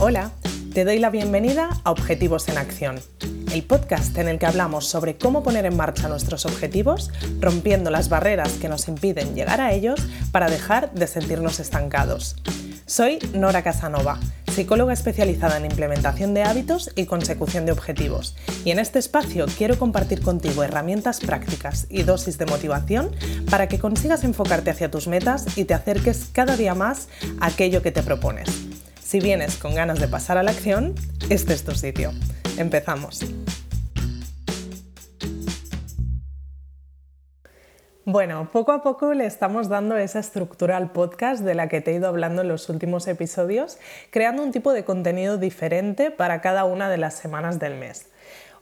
Hola, te doy la bienvenida a Objetivos en Acción, el podcast en el que hablamos sobre cómo poner en marcha nuestros objetivos, rompiendo las barreras que nos impiden llegar a ellos para dejar de sentirnos estancados. Soy Nora Casanova, psicóloga especializada en implementación de hábitos y consecución de objetivos, y en este espacio quiero compartir contigo herramientas prácticas y dosis de motivación para que consigas enfocarte hacia tus metas y te acerques cada día más a aquello que te propones. Si vienes con ganas de pasar a la acción, este es tu sitio. Empezamos. Bueno, poco a poco le estamos dando esa estructura al podcast de la que te he ido hablando en los últimos episodios, creando un tipo de contenido diferente para cada una de las semanas del mes.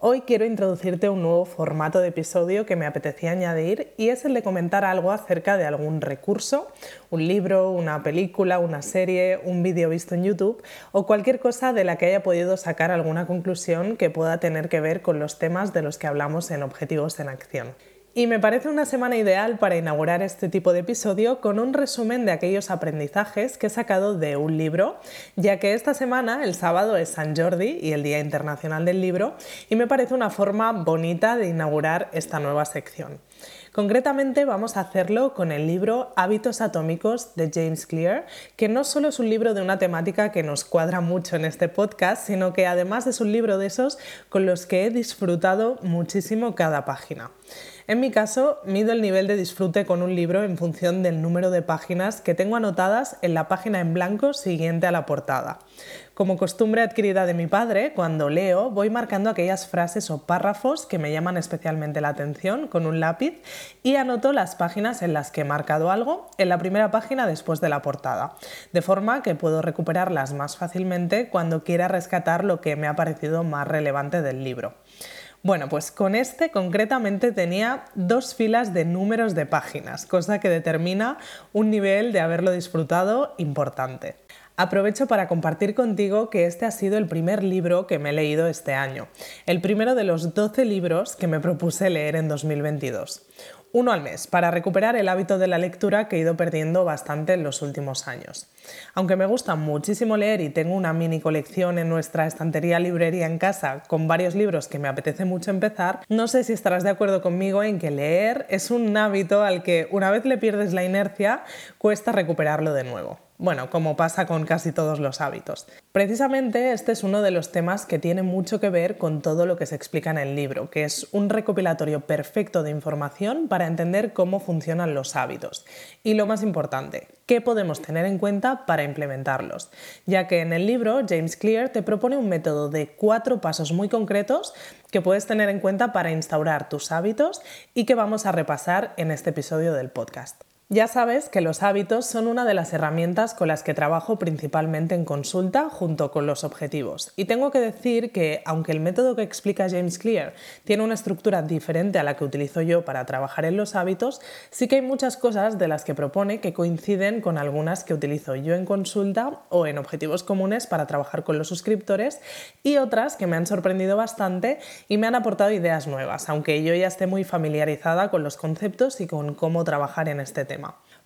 Hoy quiero introducirte un nuevo formato de episodio que me apetecía añadir y es el de comentar algo acerca de algún recurso, un libro, una película, una serie, un vídeo visto en YouTube o cualquier cosa de la que haya podido sacar alguna conclusión que pueda tener que ver con los temas de los que hablamos en Objetivos en Acción. Y me parece una semana ideal para inaugurar este tipo de episodio con un resumen de aquellos aprendizajes que he sacado de un libro, ya que esta semana, el sábado, es San Jordi y el Día Internacional del Libro, y me parece una forma bonita de inaugurar esta nueva sección. Concretamente vamos a hacerlo con el libro Hábitos Atómicos de James Clear, que no solo es un libro de una temática que nos cuadra mucho en este podcast, sino que además es un libro de esos con los que he disfrutado muchísimo cada página. En mi caso, mido el nivel de disfrute con un libro en función del número de páginas que tengo anotadas en la página en blanco siguiente a la portada. Como costumbre adquirida de mi padre, cuando leo voy marcando aquellas frases o párrafos que me llaman especialmente la atención con un lápiz y anoto las páginas en las que he marcado algo en la primera página después de la portada, de forma que puedo recuperarlas más fácilmente cuando quiera rescatar lo que me ha parecido más relevante del libro. Bueno, pues con este concretamente tenía dos filas de números de páginas, cosa que determina un nivel de haberlo disfrutado importante. Aprovecho para compartir contigo que este ha sido el primer libro que me he leído este año, el primero de los 12 libros que me propuse leer en 2022 uno al mes, para recuperar el hábito de la lectura que he ido perdiendo bastante en los últimos años. Aunque me gusta muchísimo leer y tengo una mini colección en nuestra estantería librería en casa con varios libros que me apetece mucho empezar, no sé si estarás de acuerdo conmigo en que leer es un hábito al que una vez le pierdes la inercia cuesta recuperarlo de nuevo. Bueno, como pasa con casi todos los hábitos. Precisamente este es uno de los temas que tiene mucho que ver con todo lo que se explica en el libro, que es un recopilatorio perfecto de información para entender cómo funcionan los hábitos. Y lo más importante, qué podemos tener en cuenta para implementarlos, ya que en el libro James Clear te propone un método de cuatro pasos muy concretos que puedes tener en cuenta para instaurar tus hábitos y que vamos a repasar en este episodio del podcast. Ya sabes que los hábitos son una de las herramientas con las que trabajo principalmente en consulta junto con los objetivos. Y tengo que decir que, aunque el método que explica James Clear tiene una estructura diferente a la que utilizo yo para trabajar en los hábitos, sí que hay muchas cosas de las que propone que coinciden con algunas que utilizo yo en consulta o en objetivos comunes para trabajar con los suscriptores y otras que me han sorprendido bastante y me han aportado ideas nuevas, aunque yo ya esté muy familiarizada con los conceptos y con cómo trabajar en este tema.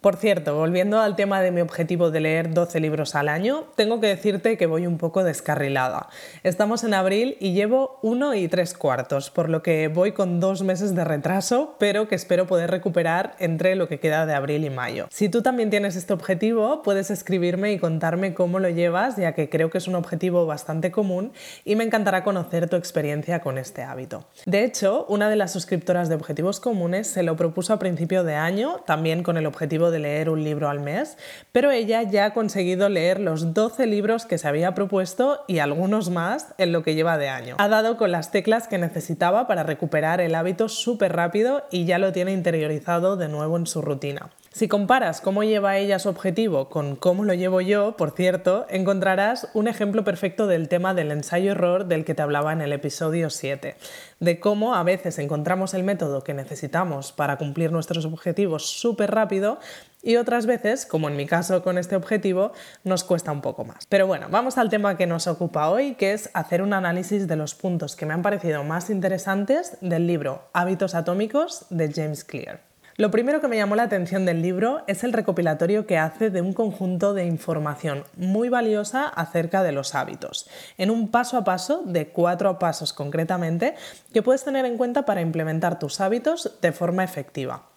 Por cierto, volviendo al tema de mi objetivo de leer 12 libros al año, tengo que decirte que voy un poco descarrilada. Estamos en abril y llevo uno y tres cuartos, por lo que voy con dos meses de retraso, pero que espero poder recuperar entre lo que queda de abril y mayo. Si tú también tienes este objetivo, puedes escribirme y contarme cómo lo llevas, ya que creo que es un objetivo bastante común y me encantará conocer tu experiencia con este hábito. De hecho, una de las suscriptoras de Objetivos Comunes se lo propuso a principio de año, también con el objetivo de leer un libro al mes, pero ella ya ha conseguido leer los 12 libros que se había propuesto y algunos más en lo que lleva de año. Ha dado con las teclas que necesitaba para recuperar el hábito súper rápido y ya lo tiene interiorizado de nuevo en su rutina. Si comparas cómo lleva ella su objetivo con cómo lo llevo yo, por cierto, encontrarás un ejemplo perfecto del tema del ensayo-error del que te hablaba en el episodio 7, de cómo a veces encontramos el método que necesitamos para cumplir nuestros objetivos súper rápido y otras veces, como en mi caso con este objetivo, nos cuesta un poco más. Pero bueno, vamos al tema que nos ocupa hoy, que es hacer un análisis de los puntos que me han parecido más interesantes del libro Hábitos Atómicos de James Clear. Lo primero que me llamó la atención del libro es el recopilatorio que hace de un conjunto de información muy valiosa acerca de los hábitos, en un paso a paso de cuatro pasos concretamente que puedes tener en cuenta para implementar tus hábitos de forma efectiva.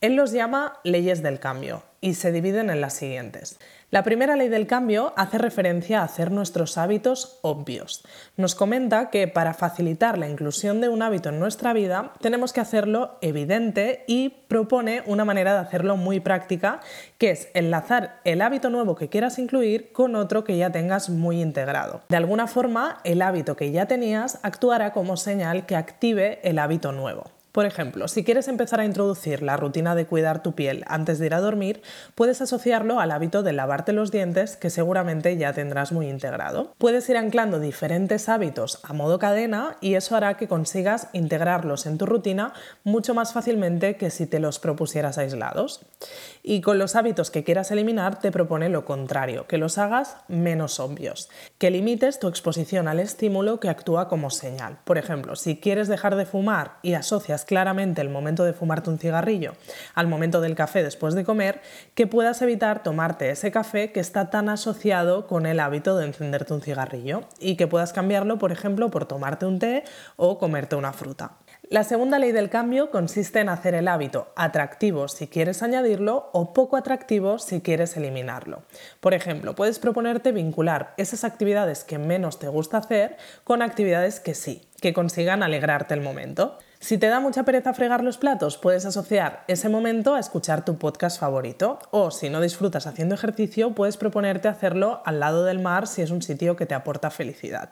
Él los llama leyes del cambio y se dividen en las siguientes. La primera ley del cambio hace referencia a hacer nuestros hábitos obvios. Nos comenta que para facilitar la inclusión de un hábito en nuestra vida tenemos que hacerlo evidente y propone una manera de hacerlo muy práctica, que es enlazar el hábito nuevo que quieras incluir con otro que ya tengas muy integrado. De alguna forma, el hábito que ya tenías actuará como señal que active el hábito nuevo. Por ejemplo, si quieres empezar a introducir la rutina de cuidar tu piel antes de ir a dormir, puedes asociarlo al hábito de lavarte los dientes que seguramente ya tendrás muy integrado. Puedes ir anclando diferentes hábitos a modo cadena y eso hará que consigas integrarlos en tu rutina mucho más fácilmente que si te los propusieras aislados. Y con los hábitos que quieras eliminar te propone lo contrario, que los hagas menos obvios, que limites tu exposición al estímulo que actúa como señal. Por ejemplo, si quieres dejar de fumar y asocias claramente el momento de fumarte un cigarrillo al momento del café después de comer, que puedas evitar tomarte ese café que está tan asociado con el hábito de encenderte un cigarrillo y que puedas cambiarlo, por ejemplo, por tomarte un té o comerte una fruta. La segunda ley del cambio consiste en hacer el hábito atractivo si quieres añadirlo o poco atractivo si quieres eliminarlo. Por ejemplo, puedes proponerte vincular esas actividades que menos te gusta hacer con actividades que sí, que consigan alegrarte el momento. Si te da mucha pereza fregar los platos, puedes asociar ese momento a escuchar tu podcast favorito. O si no disfrutas haciendo ejercicio, puedes proponerte hacerlo al lado del mar si es un sitio que te aporta felicidad.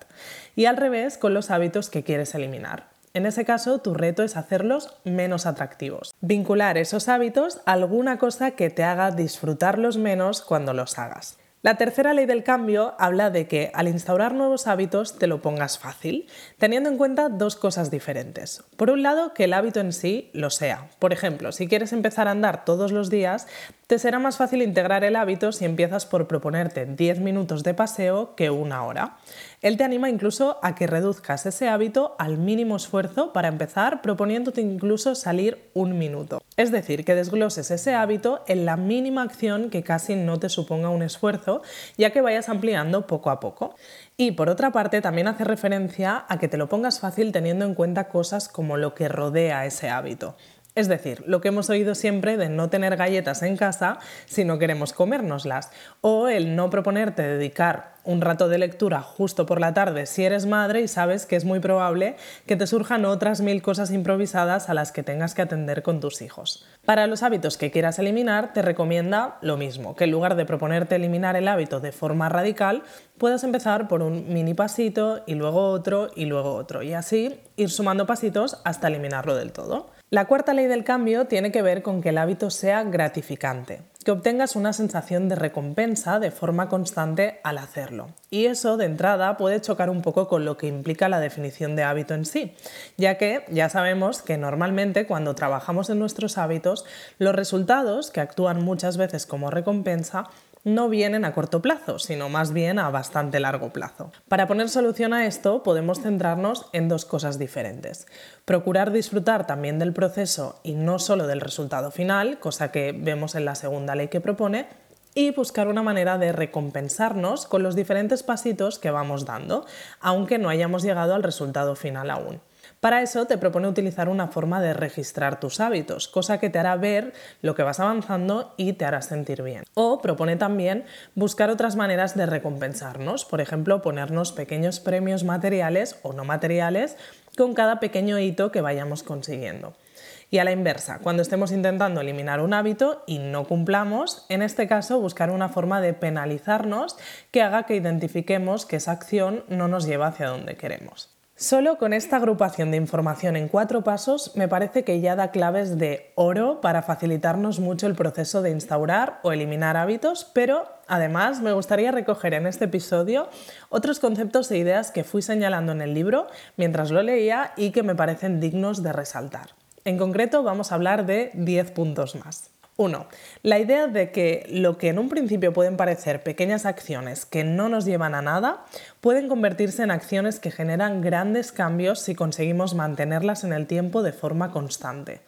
Y al revés con los hábitos que quieres eliminar. En ese caso, tu reto es hacerlos menos atractivos. Vincular esos hábitos a alguna cosa que te haga disfrutarlos menos cuando los hagas. La tercera ley del cambio habla de que al instaurar nuevos hábitos te lo pongas fácil, teniendo en cuenta dos cosas diferentes. Por un lado, que el hábito en sí lo sea. Por ejemplo, si quieres empezar a andar todos los días, te será más fácil integrar el hábito si empiezas por proponerte 10 minutos de paseo que una hora. Él te anima incluso a que reduzcas ese hábito al mínimo esfuerzo para empezar, proponiéndote incluso salir un minuto. Es decir, que desgloses ese hábito en la mínima acción que casi no te suponga un esfuerzo, ya que vayas ampliando poco a poco. Y por otra parte, también hace referencia a que te lo pongas fácil teniendo en cuenta cosas como lo que rodea ese hábito. Es decir, lo que hemos oído siempre de no tener galletas en casa si no queremos comérnoslas, o el no proponerte dedicar un rato de lectura justo por la tarde si eres madre y sabes que es muy probable que te surjan otras mil cosas improvisadas a las que tengas que atender con tus hijos. Para los hábitos que quieras eliminar, te recomienda lo mismo, que en lugar de proponerte eliminar el hábito de forma radical, puedas empezar por un mini pasito y luego otro y luego otro, y así ir sumando pasitos hasta eliminarlo del todo. La cuarta ley del cambio tiene que ver con que el hábito sea gratificante, que obtengas una sensación de recompensa de forma constante al hacerlo. Y eso, de entrada, puede chocar un poco con lo que implica la definición de hábito en sí, ya que ya sabemos que normalmente cuando trabajamos en nuestros hábitos, los resultados, que actúan muchas veces como recompensa, no vienen a corto plazo, sino más bien a bastante largo plazo. Para poner solución a esto podemos centrarnos en dos cosas diferentes. Procurar disfrutar también del proceso y no solo del resultado final, cosa que vemos en la segunda ley que propone, y buscar una manera de recompensarnos con los diferentes pasitos que vamos dando, aunque no hayamos llegado al resultado final aún. Para eso te propone utilizar una forma de registrar tus hábitos, cosa que te hará ver lo que vas avanzando y te hará sentir bien. O propone también buscar otras maneras de recompensarnos, por ejemplo, ponernos pequeños premios materiales o no materiales con cada pequeño hito que vayamos consiguiendo. Y a la inversa, cuando estemos intentando eliminar un hábito y no cumplamos, en este caso buscar una forma de penalizarnos que haga que identifiquemos que esa acción no nos lleva hacia donde queremos. Solo con esta agrupación de información en cuatro pasos me parece que ya da claves de oro para facilitarnos mucho el proceso de instaurar o eliminar hábitos, pero además me gustaría recoger en este episodio otros conceptos e ideas que fui señalando en el libro mientras lo leía y que me parecen dignos de resaltar. En concreto vamos a hablar de 10 puntos más. 1. La idea de que lo que en un principio pueden parecer pequeñas acciones que no nos llevan a nada, pueden convertirse en acciones que generan grandes cambios si conseguimos mantenerlas en el tiempo de forma constante.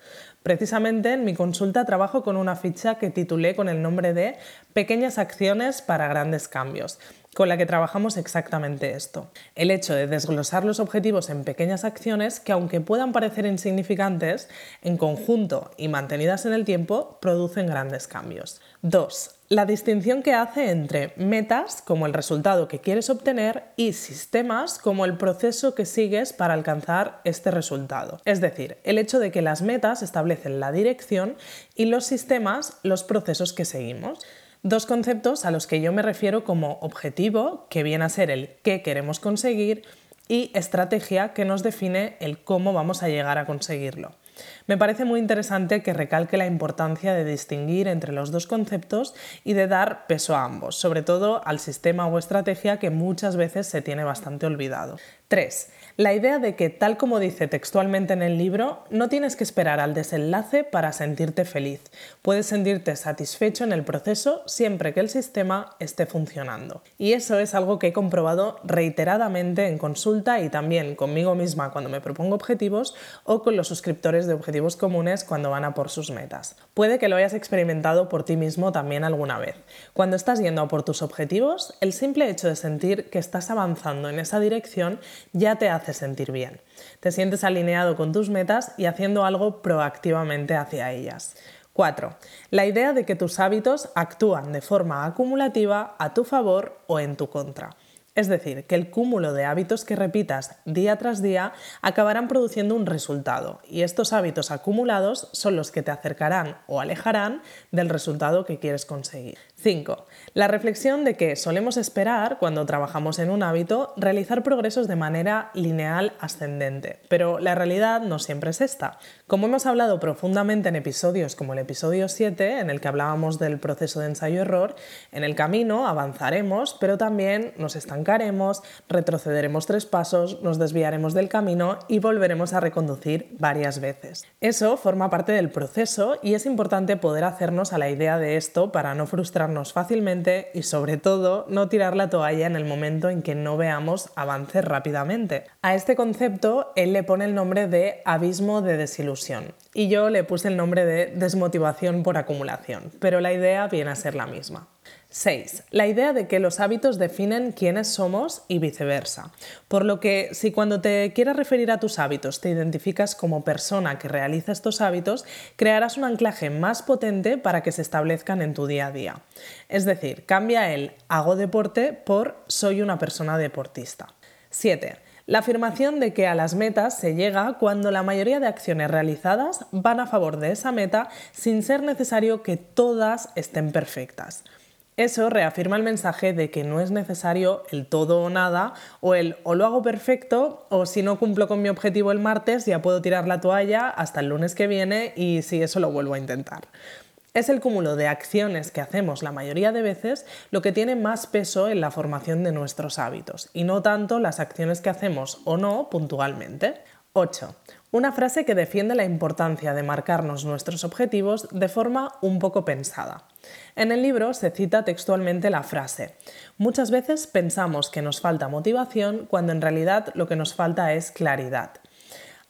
Precisamente en mi consulta trabajo con una ficha que titulé con el nombre de Pequeñas acciones para grandes cambios con la que trabajamos exactamente esto. El hecho de desglosar los objetivos en pequeñas acciones que aunque puedan parecer insignificantes, en conjunto y mantenidas en el tiempo, producen grandes cambios. 2. La distinción que hace entre metas como el resultado que quieres obtener y sistemas como el proceso que sigues para alcanzar este resultado. Es decir, el hecho de que las metas establecen la dirección y los sistemas los procesos que seguimos. Dos conceptos a los que yo me refiero como objetivo, que viene a ser el qué queremos conseguir, y estrategia, que nos define el cómo vamos a llegar a conseguirlo. Me parece muy interesante que recalque la importancia de distinguir entre los dos conceptos y de dar peso a ambos, sobre todo al sistema o estrategia que muchas veces se tiene bastante olvidado. 3. La idea de que, tal como dice textualmente en el libro, no tienes que esperar al desenlace para sentirte feliz. Puedes sentirte satisfecho en el proceso siempre que el sistema esté funcionando. Y eso es algo que he comprobado reiteradamente en consulta y también conmigo misma cuando me propongo objetivos o con los suscriptores de objetivos comunes cuando van a por sus metas. Puede que lo hayas experimentado por ti mismo también alguna vez. Cuando estás yendo a por tus objetivos, el simple hecho de sentir que estás avanzando en esa dirección ya te hace sentir bien. Te sientes alineado con tus metas y haciendo algo proactivamente hacia ellas. 4. La idea de que tus hábitos actúan de forma acumulativa a tu favor o en tu contra. Es decir, que el cúmulo de hábitos que repitas día tras día acabarán produciendo un resultado y estos hábitos acumulados son los que te acercarán o alejarán del resultado que quieres conseguir. 5. La reflexión de que solemos esperar, cuando trabajamos en un hábito, realizar progresos de manera lineal ascendente, pero la realidad no siempre es esta. Como hemos hablado profundamente en episodios como el episodio 7, en el que hablábamos del proceso de ensayo-error, en el camino avanzaremos, pero también nos estancaremos, retrocederemos tres pasos, nos desviaremos del camino y volveremos a reconducir varias veces. Eso forma parte del proceso y es importante poder hacernos a la idea de esto para no frustrarnos fácilmente y sobre todo no tirar la toalla en el momento en que no veamos avances rápidamente. A este concepto él le pone el nombre de abismo de desilusión y yo le puse el nombre de desmotivación por acumulación, pero la idea viene a ser la misma. 6. La idea de que los hábitos definen quiénes somos y viceversa. Por lo que si cuando te quieras referir a tus hábitos te identificas como persona que realiza estos hábitos, crearás un anclaje más potente para que se establezcan en tu día a día. Es decir, cambia el hago deporte por soy una persona deportista. 7. La afirmación de que a las metas se llega cuando la mayoría de acciones realizadas van a favor de esa meta sin ser necesario que todas estén perfectas. Eso reafirma el mensaje de que no es necesario el todo o nada, o el o lo hago perfecto, o si no cumplo con mi objetivo el martes, ya puedo tirar la toalla hasta el lunes que viene y si eso lo vuelvo a intentar. Es el cúmulo de acciones que hacemos la mayoría de veces lo que tiene más peso en la formación de nuestros hábitos, y no tanto las acciones que hacemos o no puntualmente. 8. Una frase que defiende la importancia de marcarnos nuestros objetivos de forma un poco pensada. En el libro se cita textualmente la frase, muchas veces pensamos que nos falta motivación cuando en realidad lo que nos falta es claridad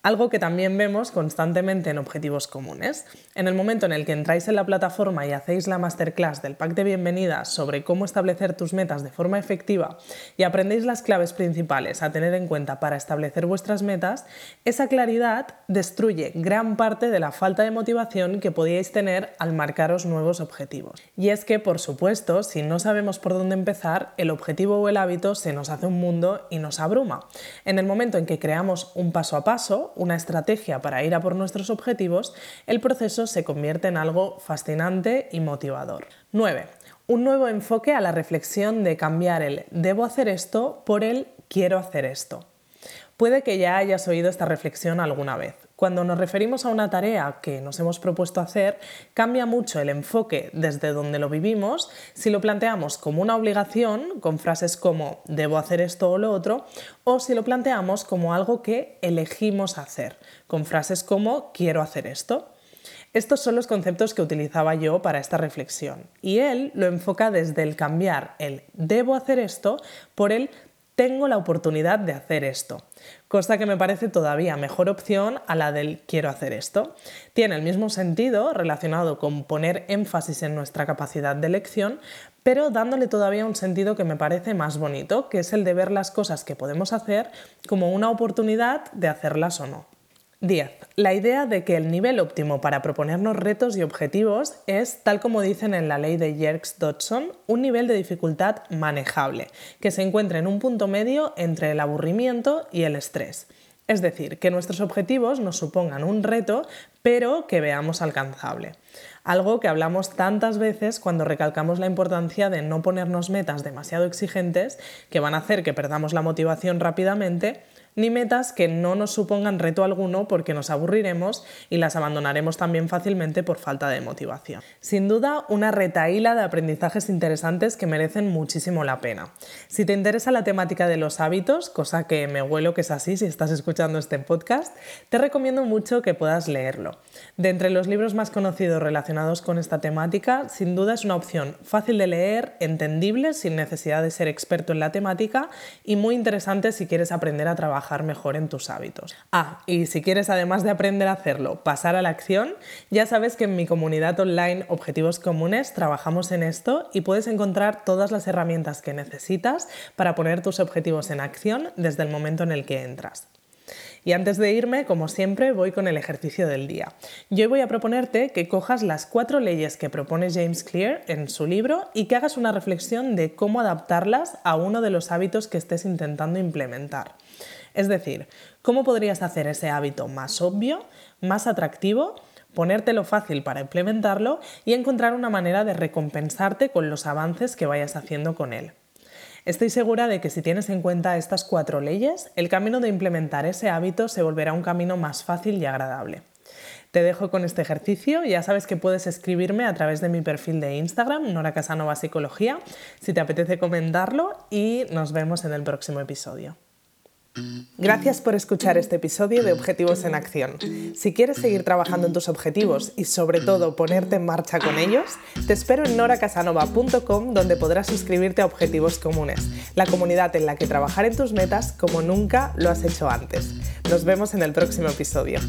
algo que también vemos constantemente en objetivos comunes. En el momento en el que entráis en la plataforma y hacéis la masterclass del pack de bienvenida sobre cómo establecer tus metas de forma efectiva y aprendéis las claves principales a tener en cuenta para establecer vuestras metas, esa claridad destruye gran parte de la falta de motivación que podíais tener al marcaros nuevos objetivos. Y es que, por supuesto, si no sabemos por dónde empezar, el objetivo o el hábito se nos hace un mundo y nos abruma. En el momento en que creamos un paso a paso, una estrategia para ir a por nuestros objetivos, el proceso se convierte en algo fascinante y motivador. 9. Un nuevo enfoque a la reflexión de cambiar el debo hacer esto por el quiero hacer esto. Puede que ya hayas oído esta reflexión alguna vez. Cuando nos referimos a una tarea que nos hemos propuesto hacer, cambia mucho el enfoque desde donde lo vivimos si lo planteamos como una obligación, con frases como debo hacer esto o lo otro, o si lo planteamos como algo que elegimos hacer, con frases como quiero hacer esto. Estos son los conceptos que utilizaba yo para esta reflexión y él lo enfoca desde el cambiar el debo hacer esto por el tengo la oportunidad de hacer esto, cosa que me parece todavía mejor opción a la del quiero hacer esto. Tiene el mismo sentido relacionado con poner énfasis en nuestra capacidad de elección, pero dándole todavía un sentido que me parece más bonito, que es el de ver las cosas que podemos hacer como una oportunidad de hacerlas o no. 10. La idea de que el nivel óptimo para proponernos retos y objetivos es, tal como dicen en la ley de Yerkes-Dodson, un nivel de dificultad manejable, que se encuentra en un punto medio entre el aburrimiento y el estrés. Es decir, que nuestros objetivos nos supongan un reto, pero que veamos alcanzable. Algo que hablamos tantas veces cuando recalcamos la importancia de no ponernos metas demasiado exigentes que van a hacer que perdamos la motivación rápidamente ni metas que no nos supongan reto alguno porque nos aburriremos y las abandonaremos también fácilmente por falta de motivación. Sin duda, una retaíla de aprendizajes interesantes que merecen muchísimo la pena. Si te interesa la temática de los hábitos, cosa que me huelo que es así si estás escuchando este podcast, te recomiendo mucho que puedas leerlo. De entre los libros más conocidos relacionados con esta temática, sin duda es una opción fácil de leer, entendible sin necesidad de ser experto en la temática y muy interesante si quieres aprender a trabajar mejor en tus hábitos. Ah, y si quieres además de aprender a hacerlo, pasar a la acción, ya sabes que en mi comunidad online Objetivos Comunes trabajamos en esto y puedes encontrar todas las herramientas que necesitas para poner tus objetivos en acción desde el momento en el que entras. Y antes de irme, como siempre, voy con el ejercicio del día. Yo voy a proponerte que cojas las cuatro leyes que propone James Clear en su libro y que hagas una reflexión de cómo adaptarlas a uno de los hábitos que estés intentando implementar. Es decir, ¿cómo podrías hacer ese hábito más obvio, más atractivo? ponértelo fácil para implementarlo y encontrar una manera de recompensarte con los avances que vayas haciendo con él. Estoy segura de que si tienes en cuenta estas cuatro leyes, el camino de implementar ese hábito se volverá un camino más fácil y agradable. Te dejo con este ejercicio. Ya sabes que puedes escribirme a través de mi perfil de Instagram, Nora Casanova Psicología, si te apetece comentarlo y nos vemos en el próximo episodio. Gracias por escuchar este episodio de Objetivos en Acción. Si quieres seguir trabajando en tus objetivos y sobre todo ponerte en marcha con ellos, te espero en noracasanova.com donde podrás suscribirte a Objetivos Comunes, la comunidad en la que trabajar en tus metas como nunca lo has hecho antes. Nos vemos en el próximo episodio.